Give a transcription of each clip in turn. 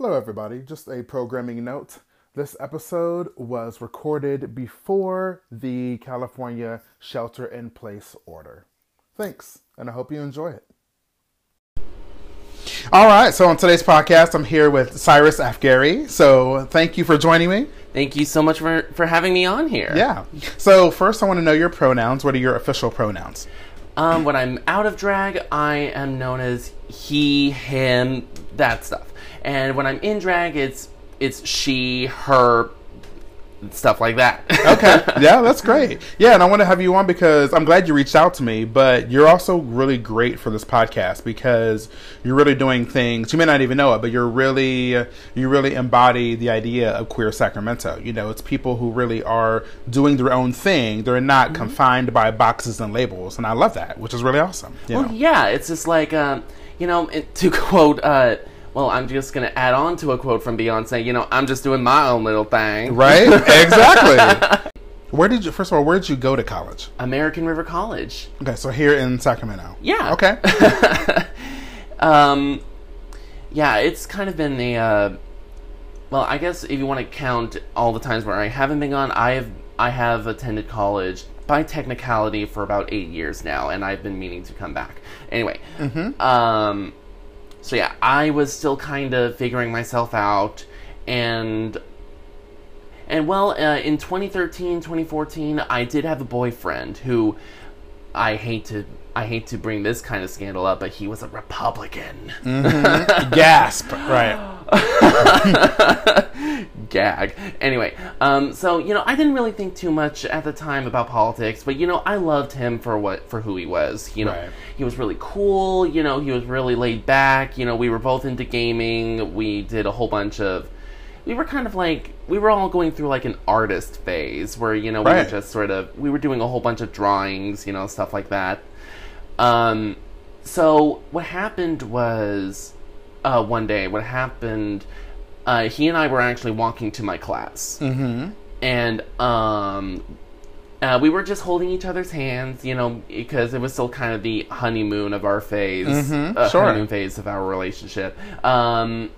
Hello, everybody. Just a programming note. This episode was recorded before the California shelter in place order. Thanks, and I hope you enjoy it. All right, so on today's podcast, I'm here with Cyrus Afghari. So thank you for joining me. Thank you so much for, for having me on here. Yeah. So, first, I want to know your pronouns. What are your official pronouns? Um, when I'm out of drag, I am known as he, him, that stuff. And when I'm in drag, it's it's she, her, stuff like that. okay. Yeah, that's great. Yeah, and I want to have you on because I'm glad you reached out to me, but you're also really great for this podcast because you're really doing things you may not even know it, but you're really you really embody the idea of queer Sacramento. You know, it's people who really are doing their own thing. They're not mm-hmm. confined by boxes and labels, and I love that, which is really awesome. Well, know? yeah, it's just like um, you know, to quote uh well, I'm just going to add on to a quote from Beyonce, you know, I'm just doing my own little thing. Right? exactly. Where did you, first of all, where did you go to college? American River College. Okay, so here in Sacramento. Yeah. Okay. um, yeah, it's kind of been a, uh, well, I guess if you want to count all the times where I haven't been gone, I have, I have attended college by technicality for about eight years now, and I've been meaning to come back. Anyway, mm-hmm. um, so yeah, I was still kind of figuring myself out, and and well, uh, in 2013, 2014, I did have a boyfriend who I hate to I hate to bring this kind of scandal up, but he was a Republican. Mm-hmm. Gasp! Right. Gag. Anyway, um, so you know, I didn't really think too much at the time about politics, but you know, I loved him for what for who he was. You know, right. he was really cool. You know, he was really laid back. You know, we were both into gaming. We did a whole bunch of. We were kind of like we were all going through like an artist phase where you know we right. were just sort of we were doing a whole bunch of drawings, you know, stuff like that. Um, so what happened was uh, one day. What happened? Uh, he and I were actually walking to my class, mm-hmm. and um, uh, we were just holding each other's hands, you know, because it was still kind of the honeymoon of our phase, mm-hmm. uh, sure. honeymoon phase of our relationship. Um,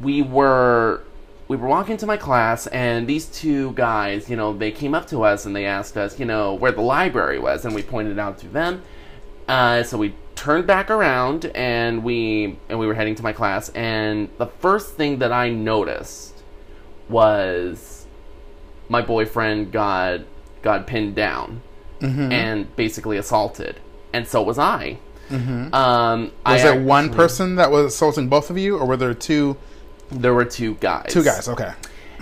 we were we were walking to my class, and these two guys, you know, they came up to us and they asked us, you know, where the library was, and we pointed out to them. Uh, so we turned back around and we and we were heading to my class and the first thing that I noticed was my boyfriend got got pinned down mm-hmm. and basically assaulted and so was I. Mm-hmm. Um, was I one person that was assaulting both of you or were there two there were two guys. Two guys, okay.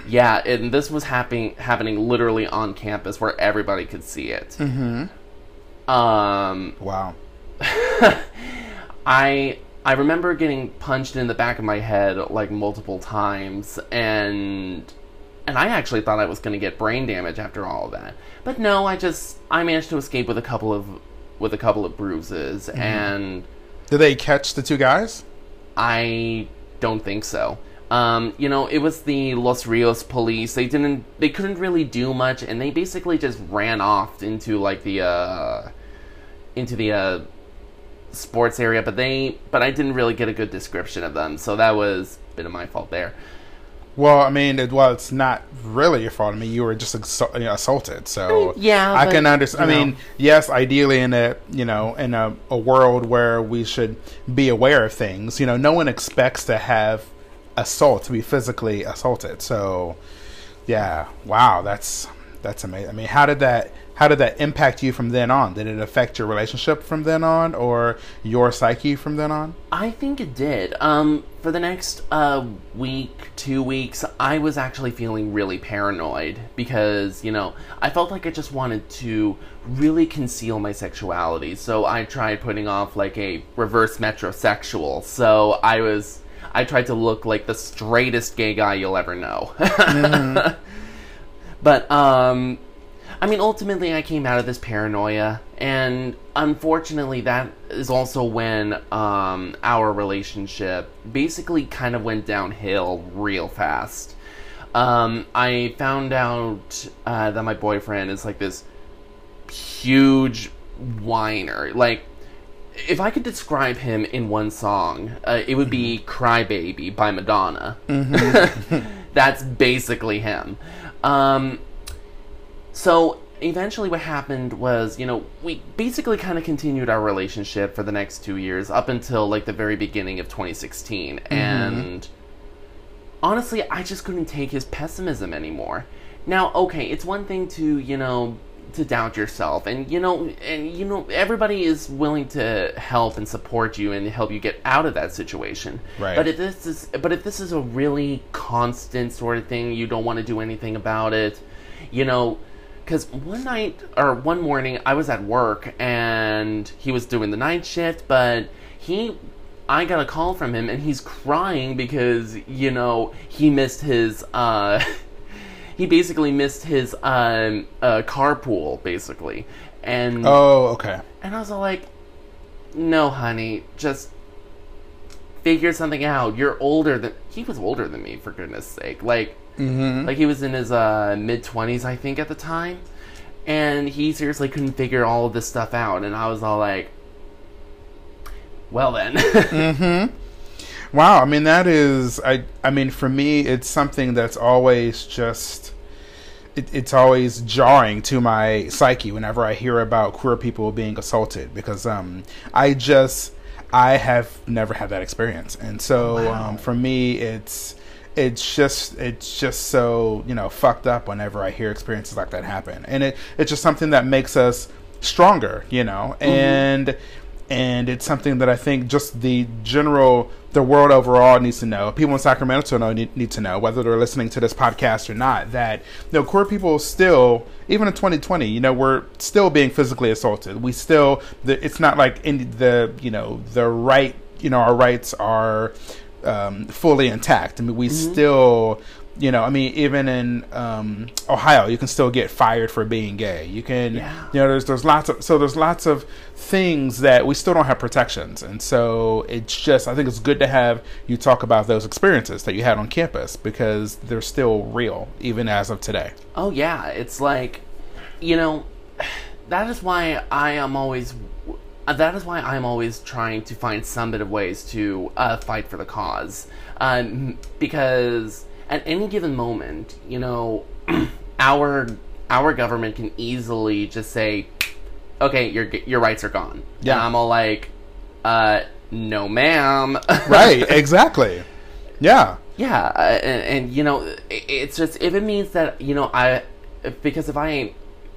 Yeah, and this was happening happening literally on campus where everybody could see it. Mm-hmm. Um, wow. I I remember getting punched in the back of my head like multiple times and and I actually thought I was going to get brain damage after all of that. But no, I just I managed to escape with a couple of with a couple of bruises mm-hmm. and Did they catch the two guys? I don't think so. Um, you know, it was the Los Rios police. They didn't they couldn't really do much and they basically just ran off into like the uh into the uh sports area, but they but I didn't really get a good description of them, so that was a bit of my fault there. Well, I mean, it, well, it's not really your fault. I mean, you were just assault, you know, assaulted, so yeah, I can understand. I mean, yes, ideally in a you know in a, a world where we should be aware of things, you know, no one expects to have assault to be physically assaulted. So, yeah, wow, that's that's amazing. I mean, how did that how did that impact you from then on? Did it affect your relationship from then on, or your psyche from then on? I think it did. Um, for the next uh, week, two weeks, I was actually feeling really paranoid because you know I felt like I just wanted to really conceal my sexuality. So I tried putting off like a reverse metrosexual. So I was I tried to look like the straightest gay guy you'll ever know. mm-hmm. But um I mean, ultimately, I came out of this paranoia, and unfortunately, that is also when um, our relationship basically kind of went downhill real fast. Um, I found out uh, that my boyfriend is like this huge whiner. Like, if I could describe him in one song, uh, it would be "Crybaby" by Madonna. That's basically him. Um, so eventually, what happened was, you know, we basically kind of continued our relationship for the next two years up until like the very beginning of 2016, and honestly, I just couldn't take his pessimism anymore. Now, okay, it's one thing to, you know, to doubt yourself and you know and you know everybody is willing to help and support you and help you get out of that situation. Right. But if this is but if this is a really constant sort of thing, you don't want to do anything about it, you know, cuz one night or one morning I was at work and he was doing the night shift, but he I got a call from him and he's crying because, you know, he missed his uh he basically missed his um uh carpool basically. And Oh, okay. and I was all like, "No, honey, just figure something out. You're older than he was older than me for goodness sake. Like Mm-hmm. like he was in his uh, mid 20s I think at the time. And he seriously couldn't figure all of this stuff out and I was all like well then. Mm-hmm. Wow, I mean that is I I mean for me it's something that's always just it, it's always jarring to my psyche whenever I hear about queer people being assaulted because um I just I have never had that experience. And so Wow. um, for me it's it's just it's just so you know fucked up whenever I hear experiences like that happen. And it it's just something that makes us stronger you know? And and it's something that I think just the general, the world overall needs to know. People in Sacramento know, need, need to know, whether they're listening to this podcast or not, that you know, queer people still, even in 2020, you know, we're still being physically assaulted. We still, the, it's not like in the, you know, the right, you know, our rights are um, fully intact. I mean, we still, you know, I mean, even in um, Ohio, you can still get fired for being gay. You can, Yeah. you know, there's there's lots of so there's lots of things that we still don't have protections, and so it's just I think it's good to have you talk about those experiences that you had on campus because they're still real even as of today. Oh yeah, it's like, you know, that is why I am always. That is why I'm always trying to find some bit of ways to uh, fight for the cause, um, because at any given moment, you know, our our government can easily just say, "Okay, your your rights are gone." Yeah. and I'm all like, uh, "No, ma'am." Right? exactly. Yeah. Yeah, uh, and, and you know, it's just if it means that you know I, because if I,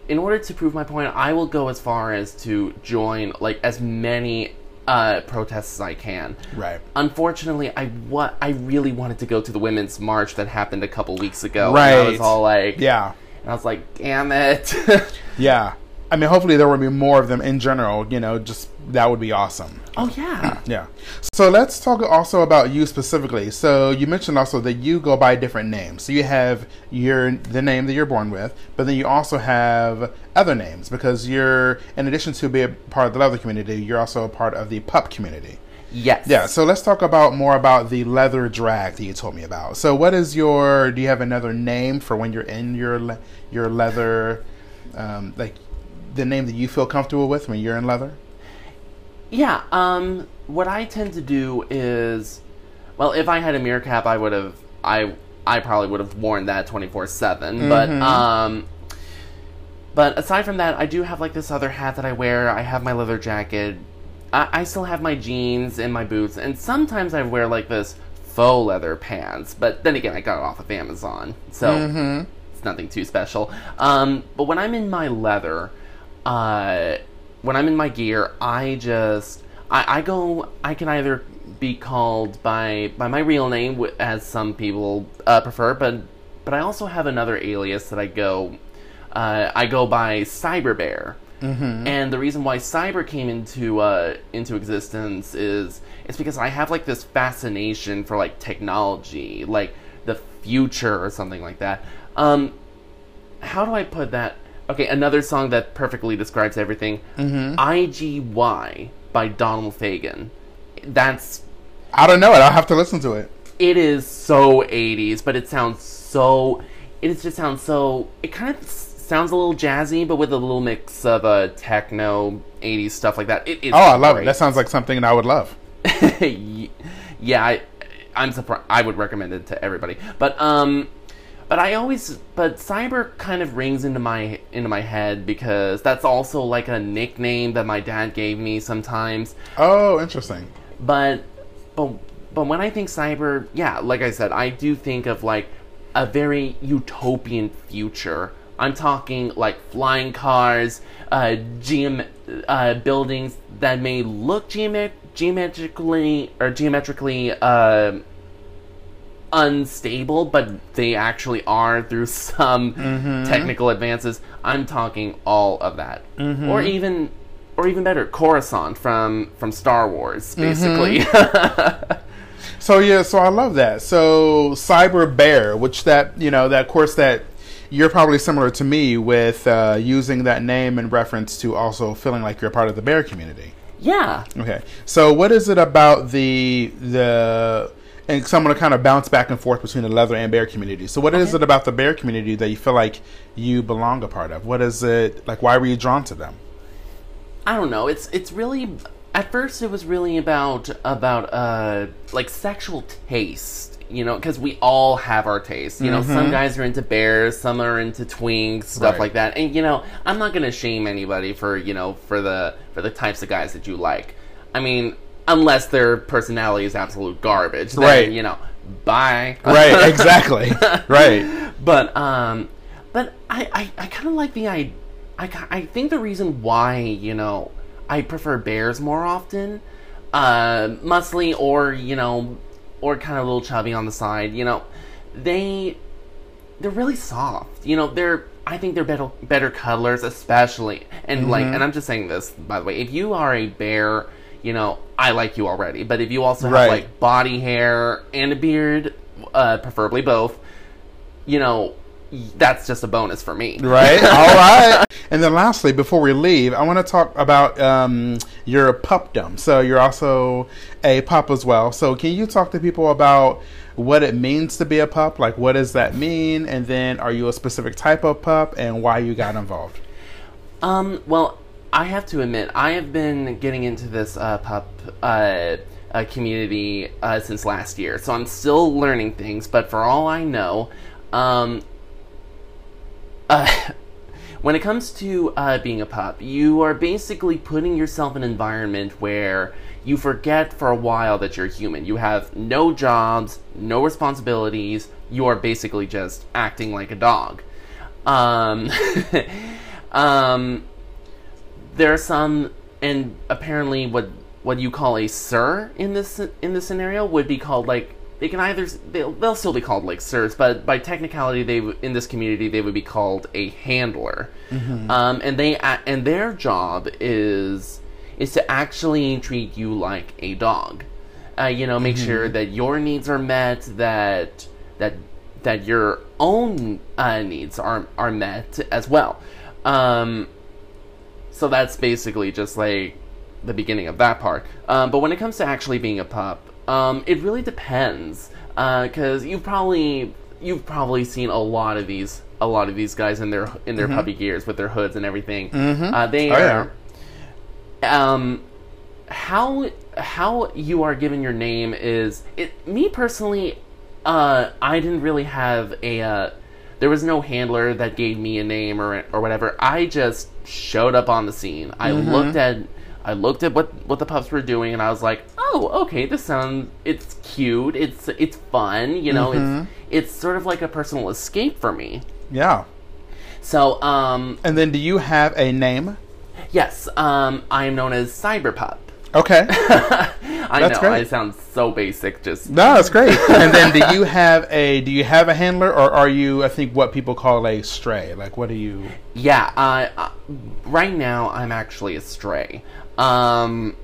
in order to prove my point, I will go as far as to join like as many uh, protests as I can. Right. Unfortunately, I wa- I really wanted to go to the women's march that happened a couple weeks ago. and I was all like, Yeah. and I was like, damn it. Yeah. I mean, hopefully there will be more of them in general. You know, just that would be awesome. oh yeah. Yeah. So let's talk also about you specifically. So you mentioned also that you go by different names. So you have your the name that you're born with, but then you also have other names because you're in addition to being a part of the leather community, you're also a part of the pup community. Yes. Yeah. So let's talk about more about the leather drag that you told me about. So what is your? Do you have another name for when you're in your your leather, um, like the name that you feel comfortable with when you're in leather? Yeah, um, what I tend to do is, well, if I had a mirror cap, I would have, I, I probably would have worn that twenty four seven. But, Mhm. um, but aside from that, I do have like this other hat that I wear. I have my leather jacket. I, I still have my jeans and my boots, and sometimes I wear like this faux leather pants. But then again, I got it off of Amazon, so Mm-hmm. it's nothing too special. Um, but when I'm in my leather, uh, when I'm in my gear, I just I, I go. I can either be called by by my real name, as some people uh, prefer, but but I also have another alias that I go. Uh, I go by Cyber Bear. Mm-hmm. And the reason why cyber came into uh, into existence is it's because I have like this fascination for like technology, like the future or something like that. Um, how do I put that? Okay, another song that perfectly describes everything. Mm-hmm. IGY by Donald Fagen. That's I don't know it. I'll have to listen to it. it is so 80s, but it sounds so. It just sounds so. It kind of sounds a little jazzy, but with a little mix of uh, techno, 80s stuff like that. It's Oh, I love it. That sounds like something I would love. yeah, I, I'm surprised. I would recommend it to everybody. But um, but I always but cyber kind of rings into my into my head because that's also like a nickname that my dad gave me sometimes. Oh, interesting. But but but when I think cyber, yeah, like I said, I do think of like a very utopian future. I'm talking like flying cars, uh, geom- uh, buildings that may look geomet- geometrically or geometrically uh, unstable, but they actually are through some mm-hmm. technical advances. I'm talking all of that, mm-hmm. or even, or even better, Coruscant from from Star Wars, mm-hmm. basically. So yeah, so I love that. So Cyber Bear, which that you know that course that you're probably similar to me with uh, using that name in reference to also feeling like you're part of the bear community. yeah. Okay, so what is it about the the and so I'm going to kind of bounce back and forth between the leather and bear community. So what is Okay. it about the bear community that you feel like you belong a part of? What is it like? Why were you drawn to them? I don't know. It's it's really at first it was really about about uh like sexual taste, you know, because we all have our taste. You know, some guys are into bears, some are into twinks, stuff Right. like that. And you know, I'm not gonna shame anybody for you know for the for the types of guys that you like. I mean, unless their personality is absolute garbage, then, Right. You know, bye. Right, exactly. right. but um but i i, I kind of like the i I, I think the reason why you know i prefer bears more often uh muscly or you know or kind of a little chubby on the side you know they they're really soft you know they're i think they're better better cuddlers especially and like and i'm just saying this by the way if you are a bear you know i like you already but if you also have Right. like body hair and a beard uh preferably both you know that's just a bonus for me Right. All right. And then lastly, before we leave, I want to talk about um, your pupdom. So you're also a pup as well. So can you talk to people about what it means to be a pup? Like, what does that mean? And then, are you a specific type of pup, and why you got involved? Um, well, I have to admit, I have been getting into this uh, pup uh, uh, community uh, since last year, so I'm still learning things. But for all I know, um, uh, when it comes to uh, being a pup, you are basically putting yourself in an environment where you forget for a while that you're human. You have no jobs, no responsibilities. You are basically just acting like a dog. Um, um, there are some, and apparently, what what you call a sir in this in this scenario would be called like they can either they'll, they'll still be called like sirs, but by technicality, they in this community they would be called a handler, um, and they and their job is is to actually treat you like a dog. Uh, you know, make sure that your needs are met, that that that your own uh, needs are are met as well. Um, so that's basically just like the beginning of that part. Um, but when it comes to actually being a pup, um, it really depends. Because you've probably you've probably seen a lot of these a lot of these guys in their in their puppy gears with their hoods and everything. Uh, they Oh, yeah. are um how how you are given your name is it me personally uh i didn't really have a uh there was no handler that gave me a name or or whatever. I just showed up on the scene. I looked at i looked at what what the pups were doing and i was like oh okay this sounds it's cute. It's it's fun you know it's it's sort of like a personal escape for me. Yeah. so um And then, do you have a name? yes um i am known as cyberpup Okay. I That's know great. I sound so basic. Just No, that's great. and then, do you have a do you have a handler, or are you? I think what people call a stray. Like, what do you? yeah. Uh, uh, right now, I'm actually a stray. Um,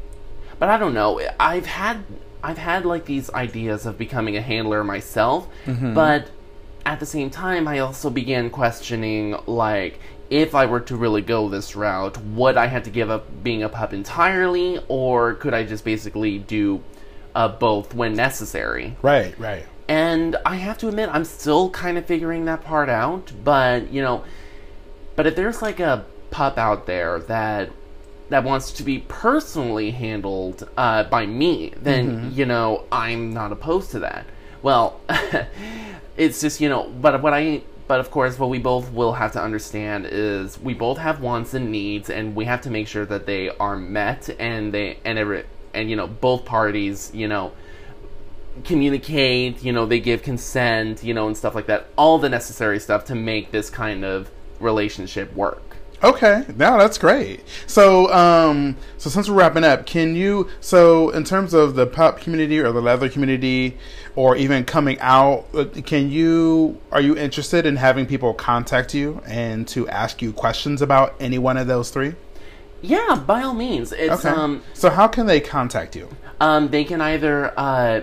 but I don't know. I've had I've had like these ideas of becoming a handler myself, but at the same time, I also began questioning like if I were to really go this route, would I have to give up being a pup entirely, or could I just basically do uh, both when necessary? Right. Right. And I have to admit, I'm still kind of figuring that part out. But you know, But if there's like a pup out there that that wants to be personally handled uh, by me, then Mm-hmm. you know I'm not opposed to that. Well, it's just you know, but what I but of course what we both will have to understand is we both have wants and needs, and we have to make sure that they are met and they and every and you know both parties you know communicate, you know, they give consent, you know, and stuff like that. All the necessary stuff to make this kind of relationship work. Okay, now that's great. So, um, so since we're wrapping up, can you? So, in terms of the pup community or the leather community, or even coming out, uh, can you? Are you interested in having people contact you and to ask you questions about any one of those three? Yeah, by all means. It's Okay. um so, how can they contact you? um they can either uh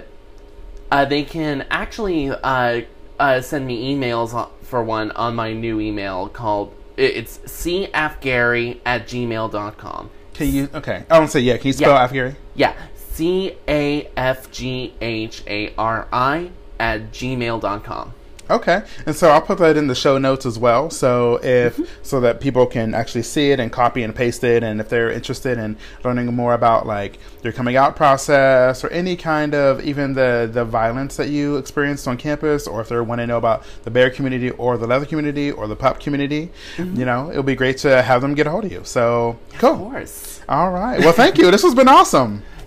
uh they can actually uh uh send me emails for one on my new email called it's cafghari at gmail.com. Can you? Okay, I don't say yeah. Can you spell Yeah. Afghari? Yeah, C A F G H A R I at gmail.com. Okay, and so I'll put that in the show notes as well, so if Mm-hmm. so that people can actually see it and copy and paste it, and if they're interested in learning more about like your coming out process or any kind of even the the violence that you experienced on campus, or if they want to know about the bear community or the leather community or the pup community, you know, it'll be great to have them get a hold of you. So Mm-hmm. Of cool. course. All right. Well, thank you. This has been awesome.